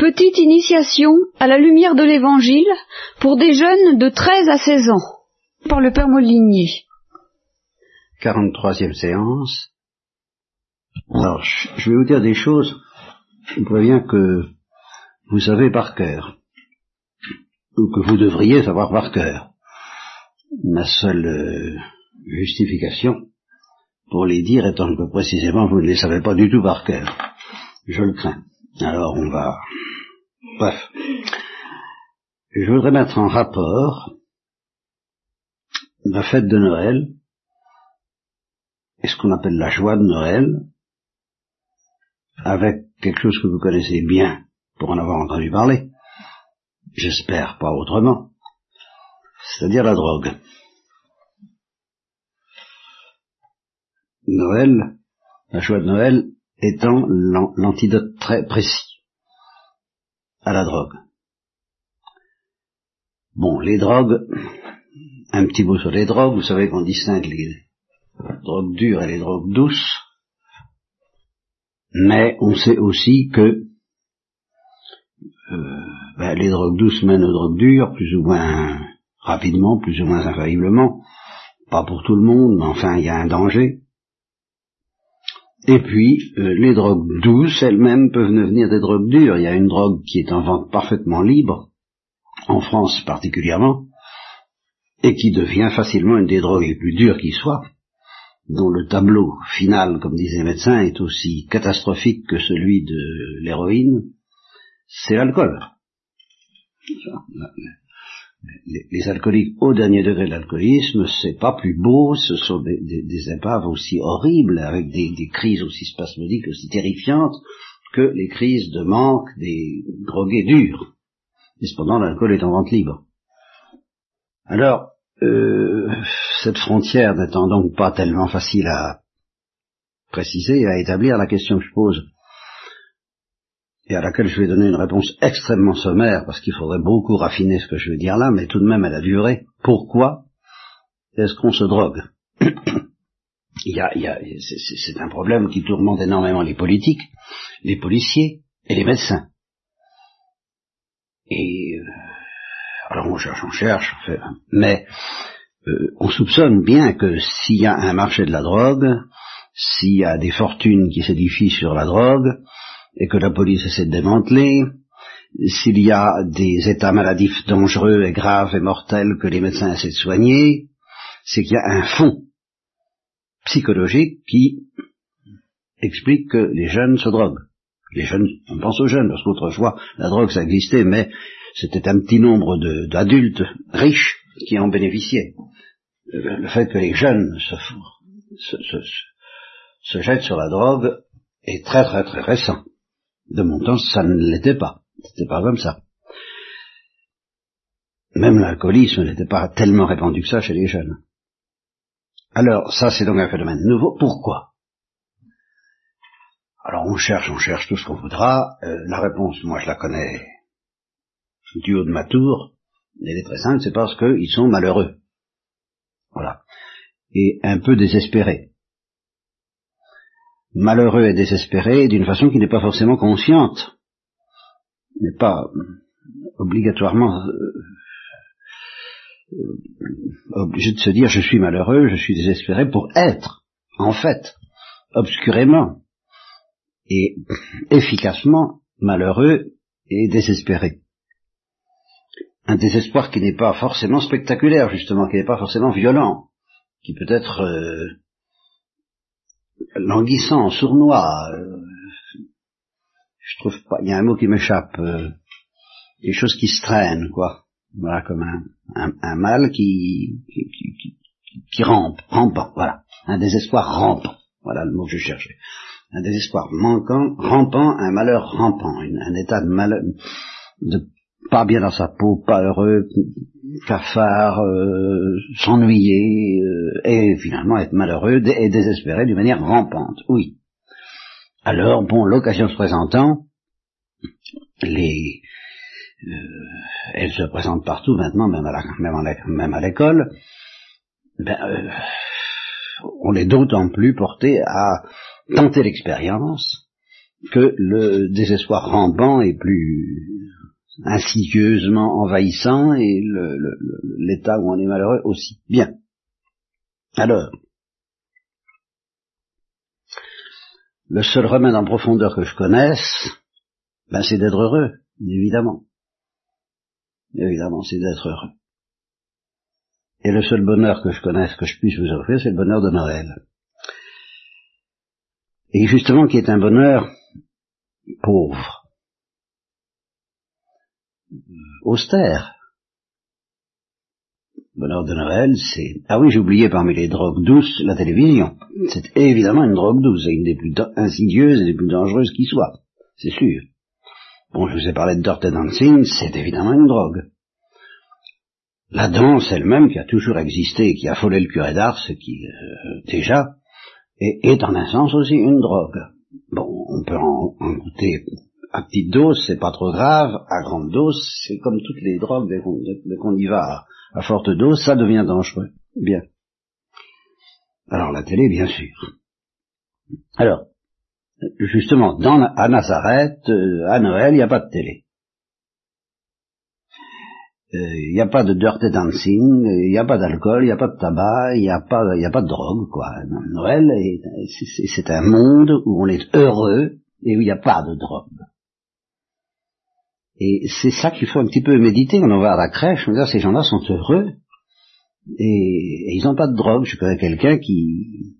Petite initiation à la lumière de l'Évangile pour des jeunes de 13 à 16 ans, par le Père Molinier. 43e séance. Alors, je vais vous dire des choses, je préviens que vous savez par cœur, ou que vous devriez savoir par cœur. Ma seule euh, justification pour les dire étant que précisément vous ne les savez pas du tout par cœur. Je le crains. Alors on va Bref. Je voudrais mettre en rapport la fête de Noël et ce qu'on appelle la joie de Noël avec quelque chose que vous connaissez bien pour en avoir entendu parler. J'espère pas autrement. C'est-à-dire la drogue. Noël, la joie de Noël étant l'antidote très précis à la drogue. Bon, les drogues, un petit mot sur les drogues, vous savez qu'on distingue les drogues dures et les drogues douces, mais on sait aussi que euh, ben, les drogues douces mènent aux drogues dures, plus ou moins rapidement, plus ou moins infailliblement, pas pour tout le monde, mais enfin il y a un danger. Et puis, euh, les drogues douces elles-mêmes peuvent devenir des drogues dures. Il y a une drogue qui est en vente parfaitement libre, en France particulièrement, et qui devient facilement une des drogues les plus dures qui soit, dont le tableau final, comme disent les médecins, est aussi catastrophique que celui de l'héroïne, c'est l'alcool les, alcooliques au dernier degré de l'alcoolisme, c'est pas plus beau, ce sont des, épaves aussi horribles, avec des, crises aussi spasmodiques, aussi terrifiantes, que les crises de manque des drogués durs. Et cependant, l'alcool est en vente libre. Alors, euh, cette frontière n'étant donc pas tellement facile à préciser, à établir, la question que je pose et à laquelle je vais donner une réponse extrêmement sommaire, parce qu'il faudrait beaucoup raffiner ce que je veux dire là, mais tout de même elle a duré. Pourquoi est-ce qu'on se drogue il y a, il y a, c'est un problème qui tourmente énormément les politiques, les policiers et les médecins. Et euh, alors on cherche, on cherche, mais euh, on soupçonne bien que s'il y a un marché de la drogue, s'il y a des fortunes qui s'édifient sur la drogue, et que la police essaie de démanteler, s'il y a des états maladifs dangereux et graves et mortels que les médecins essaient de soigner, c'est qu'il y a un fond psychologique qui explique que les jeunes se droguent. Les jeunes, on pense aux jeunes, parce qu'autrefois, la drogue, ça existait, mais c'était un petit nombre d'adultes riches qui en bénéficiaient. Le fait que les jeunes se jettent sur la drogue est très très très récent. De mon temps, ça ne l'était pas. C'était pas comme ça. Même l'alcoolisme n'était pas tellement répandu que ça chez les jeunes. Alors, ça c'est donc un phénomène nouveau. Pourquoi? Alors on cherche, on cherche tout ce qu'on voudra. Euh, la réponse, moi je la connais du haut de ma tour. Elle est très simple, c'est parce qu'ils sont malheureux. Voilà. Et un peu désespérés malheureux et désespéré d'une façon qui n'est pas forcément consciente, n'est pas obligatoirement euh, euh, obligé de se dire je suis malheureux, je suis désespéré pour être, en fait, obscurément et efficacement malheureux et désespéré. Un désespoir qui n'est pas forcément spectaculaire, justement, qui n'est pas forcément violent, qui peut être euh, languissant, sournois. Euh, je trouve pas. Il y a un mot qui m'échappe. Euh, des choses qui se traînent, quoi. Voilà, comme un, un, mal qui, qui, qui, qui, rampe, rampant, voilà. Un désespoir rampant. Voilà le mot que je cherchais. Un désespoir manquant, rampant, un malheur rampant, un état de malheur, de pas bien dans sa peau, pas heureux, cafard, euh, s'ennuyer, euh, et finalement être malheureux et désespéré d'une manière rampante. Oui. Alors, bon, l'occasion se présentant, les, euh, elles se présentent partout maintenant, même à, même à l'école, ben, on est d'autant plus porté à tenter l'expérience que le désespoir rampant est plus insidieusement envahissant et l'état où on est malheureux aussi. Bien. Alors, le seul remède en profondeur que je connaisse, ben c'est d'être heureux, évidemment. Évidemment, c'est d'être heureux. Et le seul bonheur que je connaisse, que je puisse vous offrir, c'est le bonheur de Noël. Et justement, qui est un bonheur pauvre, austère. Bonheur de Noël, c'est... Ah oui, j'ai oublié parmi les drogues douces la télévision. C'est évidemment une drogue douce, c'est une des plus insidieuses et des plus dangereuses qui soit, c'est sûr. Bon, je vous ai parlé de Dirty Dancing, c'est évidemment une drogue. La danse elle-même, qui a toujours existé et qui a affolé le curé d'Ars, qui, euh, déjà, est, est, en un sens aussi une drogue. Bon, on peut en goûter à petite dose, c'est pas trop grave, à grande dose, c'est comme toutes les drogues, dès qu'on y va à, forte dose, ça devient dangereux. Bien. Alors la télé, bien sûr. Alors, justement, dans, à Nazareth, euh, à Noël, il n'y a pas de télé. Il euh, n'y a pas de dirty dancing, il n'y a pas d'alcool, il n'y a pas de tabac, il n'y a pas, a pas de drogue, quoi. Noël, c'est un monde où on est heureux et où il n'y a pas de drogue. Et c'est ça qu'il faut un petit peu méditer quand on va à la crèche. On dit, ces gens-là sont heureux et, ils n'ont pas de drogue. Je connais quelqu'un qui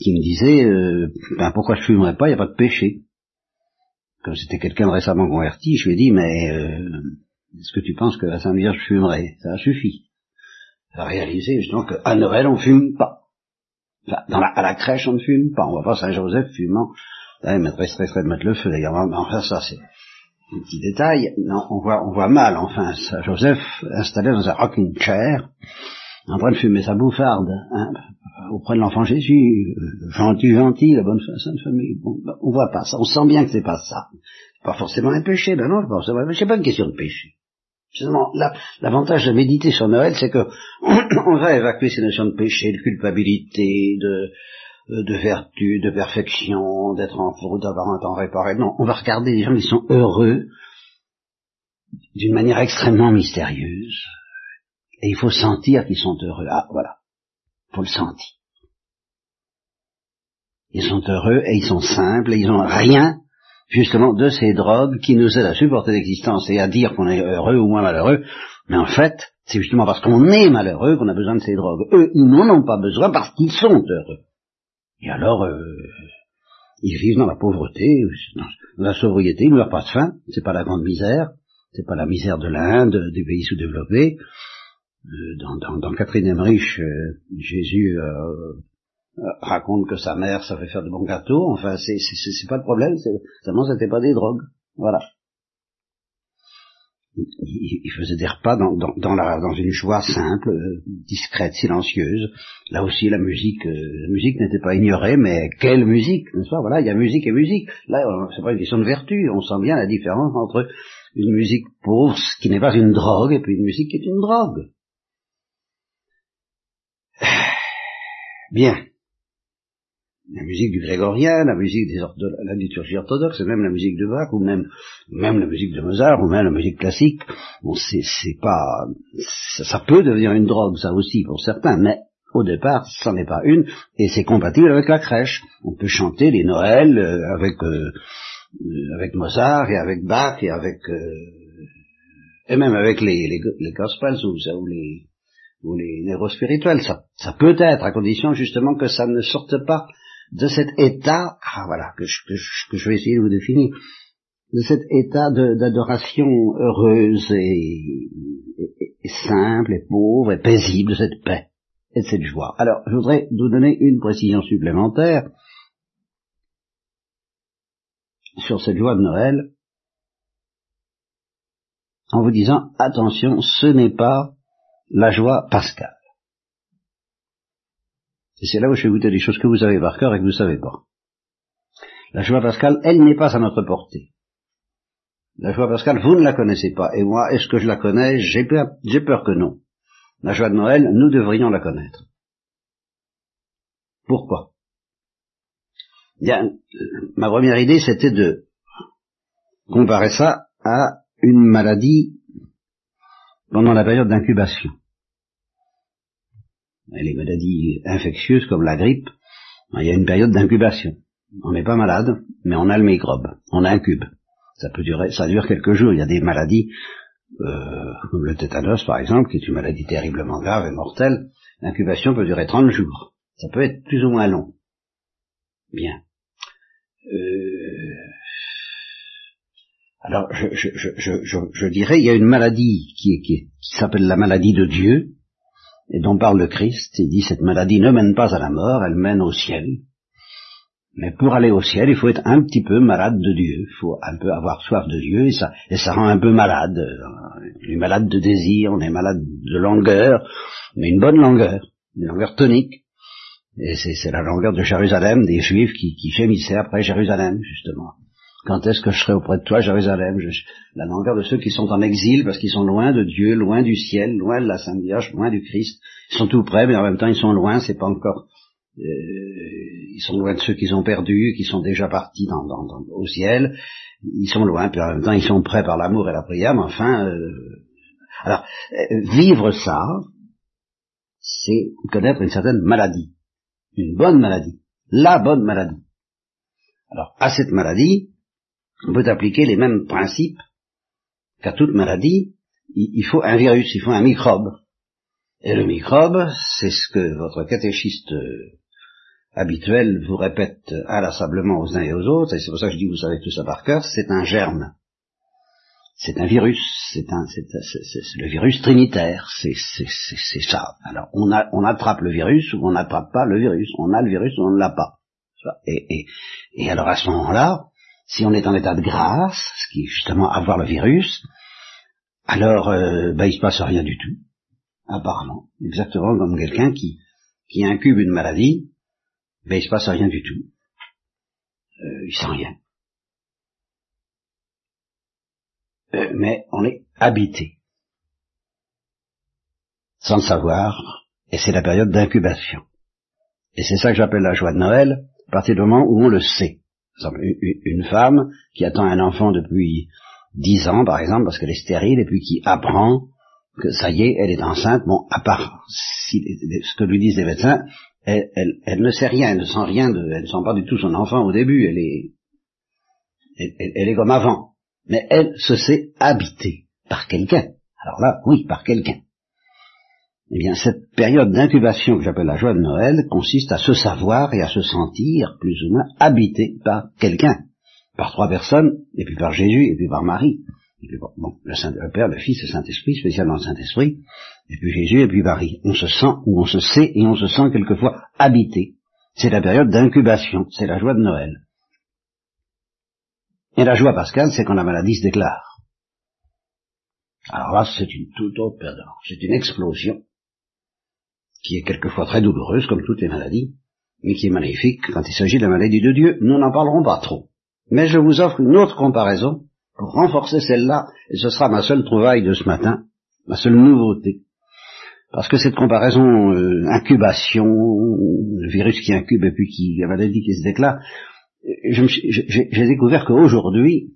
qui me disait, euh, ben pourquoi je fumerais pas? Il n'y a pas de péché. Comme c'était quelqu'un de récemment converti, je lui ai dit, mais euh, est-ce que tu penses que la Sainte Vierge fumerait? Ça suffit. Ça a réalisé justement qu'à Noël on fume pas. Enfin, dans la, à la crèche on ne fume pas. On voit pas Saint-Joseph fumant. il m'aimerait très très de mettre le feu d'ailleurs. Enfin ça c'est un petit détail. Non, on voit, on voit mal enfin Saint-Joseph installé dans un rocking chair en train de fumer sa bouffarde hein, auprès de l'enfant Jésus, euh, gentil, gentil, la bonne sainte famille. Bon, ben, on voit pas ça, on sent bien que c'est pas ça. Pas forcément un péché, ben non, c'est pas une question de péché. Justement, l'avantage de méditer sur Noël, c'est que on va évacuer ces notions de péché, de culpabilité, de, de vertu, de perfection, d'être en faute, d'avoir un temps réparé. Non, on va regarder les gens qui sont heureux d'une manière extrêmement mystérieuse. Et il faut sentir qu'ils sont heureux. Ah, voilà. Il faut le sentir. Ils sont heureux et ils sont simples et ils n'ont rien justement de ces drogues qui nous aident à supporter l'existence et à dire qu'on est heureux ou moins malheureux, mais en fait, c'est justement parce qu'on est malheureux qu'on a besoin de ces drogues. Eux, ils n'en ont pas besoin parce qu'ils sont heureux. Et alors, euh, ils vivent dans la pauvreté, dans la sobriété, ils ne meurent pas de faim, c'est pas la grande misère, c'est pas la misère de l'Inde, des pays sous-développés. Euh, dans, dans, dans, Catherine Emmerich, euh, Jésus euh, euh, raconte que sa mère savait faire de bons gâteaux, enfin c'est pas le problème, seulement c'était pas des drogues, voilà. Il, faisait des repas dans, dans, dans, la, dans une joie simple, euh, discrète, silencieuse. Là aussi, la musique, euh, la musique n'était pas ignorée, mais quelle musique, n'est-ce pas? Voilà, il y a musique et musique. Là, c'est pas une question de vertu. On sent bien la différence entre une musique pauvre, qui n'est pas une drogue, et puis une musique qui est une drogue. Bien la musique du grégorien, la musique des la liturgie orthodoxe, même la musique de Bach, ou même, même la musique de Mozart, ou même la musique classique, bon, c'est, pas, ça, peut devenir une drogue, ça aussi, pour certains, mais au départ, ça n'est pas une, et c'est compatible avec la crèche. On peut chanter les Noëls euh, avec, euh, euh, avec Mozart, et avec Bach, et avec, et même avec les, les, gospels, ou, ou les, ou les neurospirituels, ça, ça peut être, à condition justement que ça ne sorte pas de cet état, ah voilà, que je, vais essayer de vous définir, de cet état d'adoration heureuse et, simple et pauvre et paisible, de cette paix et de cette joie. Alors, je voudrais vous donner une précision supplémentaire sur cette joie de Noël, en vous disant, attention, ce n'est pas la joie pascale. Et c'est là où je vais vous dire des choses que vous savez par cœur et que vous ne savez pas. La joie pascale, elle n'est pas à notre portée. La joie pascale, vous ne la connaissez pas. Et moi, est-ce que je la connais? J'ai peur, j'ai peur que non. La joie de Noël, nous devrions la connaître. Pourquoi? Bien, ma première idée, c'était de comparer ça à une maladie pendant la période d'incubation. Les maladies infectieuses comme la grippe, il y a une période d'incubation. On n'est pas malade, mais on a le microbe, on incube. Ça peut durer, ça dure quelques jours. Il y a des maladies euh, comme le tétanos par exemple, qui est une maladie terriblement grave et mortelle. L'incubation peut durer 30 jours. Ça peut être plus ou moins long. Bien. Euh, alors, je, je, je, je, dirais, il y a une maladie qui, qui, qui s'appelle la maladie de Dieu, et dont parle le Christ. Il dit, cette maladie ne mène pas à la mort, elle mène au ciel. Mais pour aller au ciel, il faut être un petit peu malade de Dieu. Il faut un peu avoir soif de Dieu, et ça, rend un peu malade. On est malade de désir, on est malade de langueur, mais une bonne langueur, une langueur tonique. Et c'est la longueur de Jérusalem, des Juifs qui, qui gémissaient après Jérusalem, justement. Quand est-ce que je serai auprès de toi, Jérusalem? La longueur de ceux qui sont en exil, parce qu'ils sont loin de Dieu, loin du ciel, loin de la Sainte Vierge, loin du Christ. Ils sont tout près, mais en même temps ils sont loin, c'est pas encore... Euh, ils sont loin de ceux qu'ils ont perdus, qui sont déjà partis dans, au ciel. Ils sont loin, puis en même temps ils sont prêts par l'amour et la prière, mais enfin... Euh, alors, euh, vivre ça, c'est connaître une certaine maladie une bonne maladie, la bonne maladie. Alors, à cette maladie, on peut appliquer les mêmes principes qu'à toute maladie. Il faut un virus, il faut un microbe. Et le microbe, c'est ce que votre catéchiste euh, habituel vous répète inlassablement aux uns et aux autres, et c'est pour ça que je dis vous savez tout ça par cœur, c'est un germe c'est un virus, c'est un, c'est, le virus trinitaire, c'est, ça. Alors on, a, on attrape le virus ou on n'attrape pas le virus, on a le virus ou on ne l'a pas. Et, et, et alors à ce moment-là, si on est en état de grâce, ce qui est justement avoir le virus, alors euh, ben, il se passe rien du tout, apparemment, exactement comme quelqu'un qui, qui incube une maladie, ben il se passe rien du tout, euh, il sent rien. Euh, mais on est habité, sans le savoir, et c'est la période d'incubation. Et c'est ça que j'appelle la joie de Noël, à partir du moment où on le sait. Une femme qui attend un enfant depuis dix ans, par exemple, parce qu'elle est stérile, et puis qui apprend que ça y est, elle est enceinte, bon, à part ce que lui disent les médecins, elle, ne sait rien, elle ne sent rien, elle ne sent pas du tout son enfant au début, elle est, elle est comme avant mais elle se sait habitée par quelqu'un. Alors là, oui, par quelqu'un. Eh bien, cette période d'incubation que j'appelle la joie de Noël consiste à se savoir et à se sentir plus ou moins habité par quelqu'un, par trois personnes, et puis par Jésus, et puis par Marie. Et puis, bon, le, Saint, le Père, le Fils le Saint-Esprit, spécialement le Saint-Esprit, et puis Jésus, et puis Marie. On se sent, ou on se sait, et on se sent quelquefois habité. C'est la période d'incubation, c'est la joie de Noël. Et la joie pascale, c'est quand la maladie se déclare. Alors là, c'est une toute autre période. C'est une explosion qui est quelquefois très douloureuse, comme toutes les maladies, mais qui est magnifique quand il s'agit de la maladie de Dieu. Nous n'en parlerons pas trop. Mais je vous offre une autre comparaison pour renforcer celle-là, et ce sera ma seule trouvaille de ce matin, ma seule nouveauté. Parce que cette comparaison, euh, incubation, le virus qui incube et puis qui, la maladie qui se déclare, j'ai découvert qu'aujourd'hui,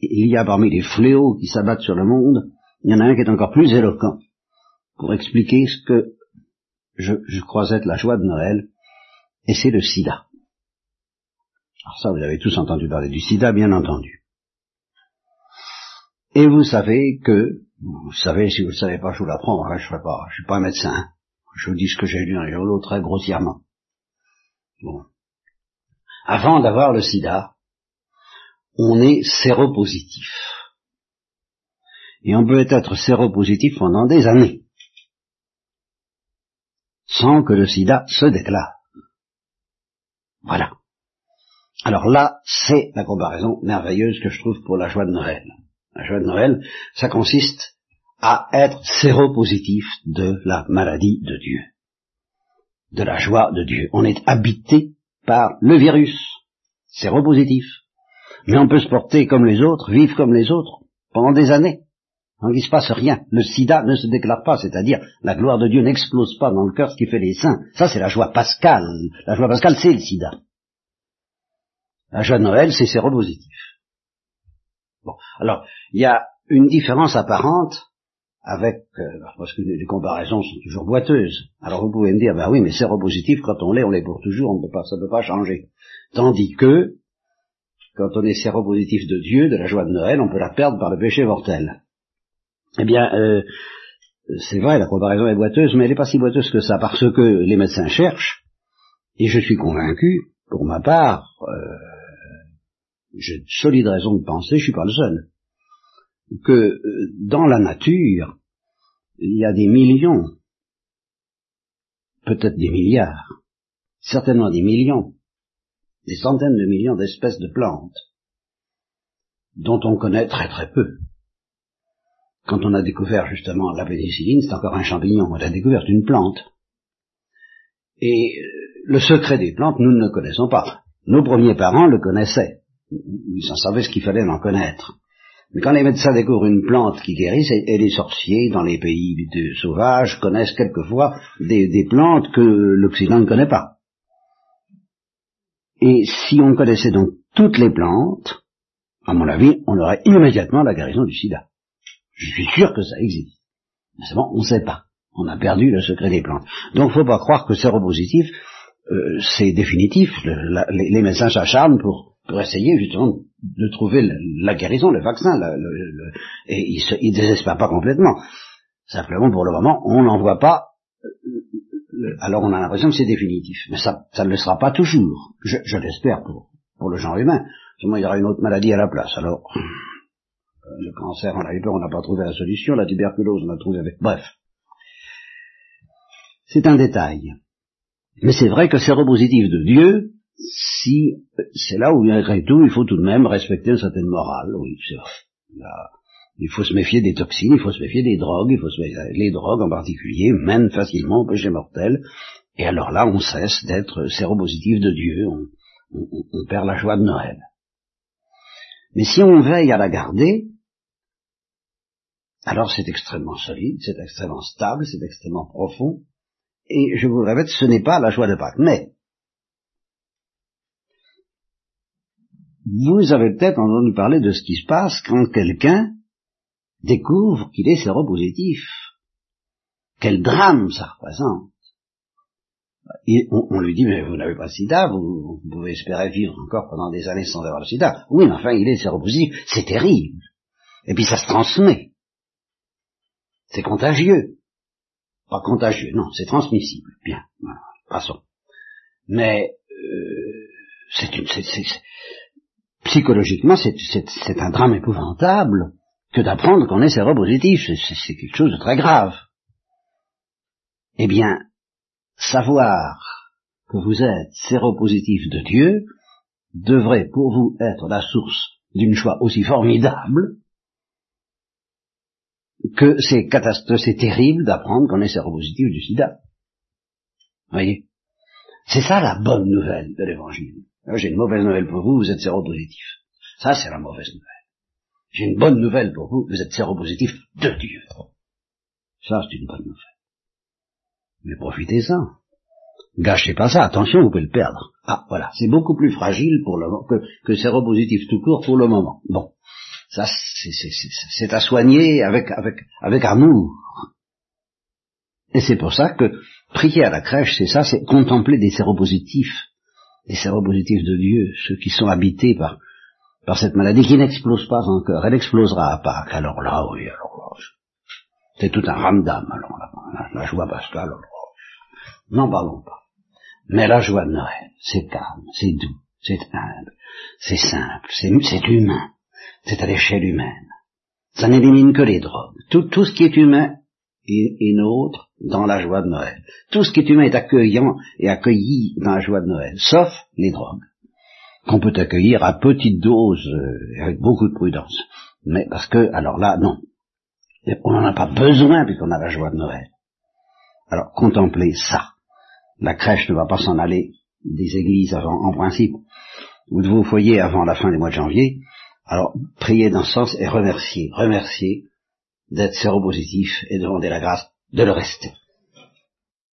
il y a parmi les fléaux qui s'abattent sur le monde, il y en a un qui est encore plus éloquent pour expliquer ce que je, crois être la joie de Noël, et c'est le sida. Alors ça, vous avez tous entendu parler du sida, bien entendu. Et vous savez que, vous savez, si vous ne savez pas, je vous l'apprends, je ne pas, je suis pas médecin. Je vous dis ce que j'ai lu dans les journaux très grossièrement. Bon avant d'avoir le sida, on est séropositif. Et on peut être séropositif pendant des années, sans que le sida se déclare. Voilà. Alors là, c'est la comparaison merveilleuse que je trouve pour la joie de Noël. La joie de Noël, ça consiste à être séropositif de la maladie de Dieu, de la joie de Dieu. On est habité par le virus. C'est repositif. Mais on peut se porter comme les autres, vivre comme les autres, pendant des années. Il ne se passe rien. Le sida ne se déclare pas, c'est-à-dire la gloire de Dieu n'explose pas dans le cœur, ce qui fait les saints. Ça, c'est la joie pascale. La joie pascale, c'est le sida. La joie de Noël, c'est séropositif. Bon, alors, il y a une différence apparente avec, euh, parce que les comparaisons sont toujours boiteuses. Alors vous pouvez me dire, ben oui, mais séropositif, quand on l'est, on l'est pour toujours, on ne peut pas, ça ne peut pas changer. Tandis que, quand on est séropositif de Dieu, de la joie de Noël, on peut la perdre par le péché mortel. Eh bien, euh, c'est vrai, la comparaison est boiteuse, mais elle n'est pas si boiteuse que ça, parce que les médecins cherchent, et je suis convaincu, pour ma part, euh, j'ai de solides raisons de penser, je suis pas le seul, que euh, dans la nature, il y a des millions, peut-être des milliards, certainement des millions, des centaines de millions d'espèces de plantes, dont on connaît très très peu. Quand on a découvert justement la pénicilline, c'est encore un champignon, on a découvert une plante. Et euh, le secret des plantes, nous ne le connaissons pas. Nos premiers parents le connaissaient. Ils en savaient ce qu'il fallait en connaître. Mais quand les médecins découvrent une plante qui guérit, et les sorciers dans les pays sauvages connaissent quelquefois des, des plantes que l'Occident ne connaît pas. Et si on connaissait donc toutes les plantes, à mon avis, on aurait immédiatement la guérison du sida. Je suis sûr que ça existe. Mais bon, on ne sait pas. On a perdu le secret des plantes. Donc, faut pas croire que séropositif, euh, c'est définitif. les, médecins s'acharnent pour, essayer justement de trouver la, guérison, le vaccin, le, et ils, ils désespèrent pas complètement. Simplement, pour le moment, on n'en voit pas. Euh, alors, on a l'impression que c'est définitif, mais ça, ça ne le sera pas toujours. Je, je l'espère pour, pour le genre humain. Sinon, il y aura une autre maladie à la place. Alors, euh, le cancer, on a eu peur, on n'a pas trouvé la solution. La tuberculose, on a trouvé avec. Bref, c'est un détail. Mais c'est vrai que séropositif de Dieu, si c'est là où malgré tout, il faut tout de même respecter une certaine morale. C'est il faut se méfier des toxines, il faut se méfier des drogues, il faut se méfier les drogues en particulier mènent facilement au péché mortel. Et alors là, on cesse d'être séropositif de Dieu, on perd la joie de Noël. Mais si on veille à la garder, alors c'est extrêmement solide, c'est extrêmement stable, c'est extrêmement profond, et je vous le répète, ce n'est pas la joie de Pâques. Mais, vous avez peut-être entendu parler de ce qui se passe quand quelqu'un découvre qu'il est séropositif. Quel drame ça représente. on, lui dit, mais vous n'avez pas le sida, vous, vous, pouvez espérer vivre encore pendant des années sans avoir le sida. Oui, mais enfin, il est séropositif, c'est terrible. Et puis ça se transmet. C'est contagieux. Pas contagieux, non, c'est transmissible. Bien, passons. Mais euh, c'est une, psychologiquement, c'est un drame épouvantable que d'apprendre qu'on est séropositif. C'est quelque chose de très grave. Eh bien, savoir que vous êtes séropositif de Dieu devrait pour vous être la source d'une joie aussi formidable que c'est catastrophe, c'est terrible d'apprendre qu'on est séropositif du sida. Voyez? C'est ça la bonne nouvelle de l'évangile. J'ai une mauvaise nouvelle pour vous, vous êtes séropositif. Ça, c'est la mauvaise nouvelle. J'ai une bonne nouvelle pour vous, vous êtes séropositif de Dieu. Ça, c'est une bonne nouvelle. Mais profitez-en. Gâchez pas ça, attention, vous pouvez le perdre. Ah, voilà, c'est beaucoup plus fragile pour le que, que séropositif tout court pour le moment. Bon. Ça, c'est à soigner avec, avec, avec amour. Et c'est pour ça que prier à la crèche, c'est ça, c'est contempler des séropositifs, des séropositifs de Dieu, ceux qui sont habités par, par cette maladie qui n'explose pas encore. Elle explosera à Pâques. Alors là, oui, alors là, c'est tout un ramdam, alors là, la, joie pascale, alors n'en parlons pas. Mais la joie de Noël, c'est calme, c'est doux, c'est humble, c'est simple, c'est humain c'est à l'échelle humaine. Ça n'élimine que les drogues. Tout, tout ce qui est humain est, est, nôtre dans la joie de Noël. Tout ce qui est humain est accueillant et accueilli dans la joie de Noël, sauf les drogues, qu'on peut accueillir à petite dose, euh, avec beaucoup de prudence. Mais parce que, alors là, non. On n'en a pas besoin puisqu'on a la joie de Noël. Alors, contemplez ça. La crèche ne va pas s'en aller des églises avant, en principe, ou de vos foyers avant la fin du mois de janvier, alors, priez dans ce sens et remercier, remercier d'être séropositif et demander la grâce de le rester.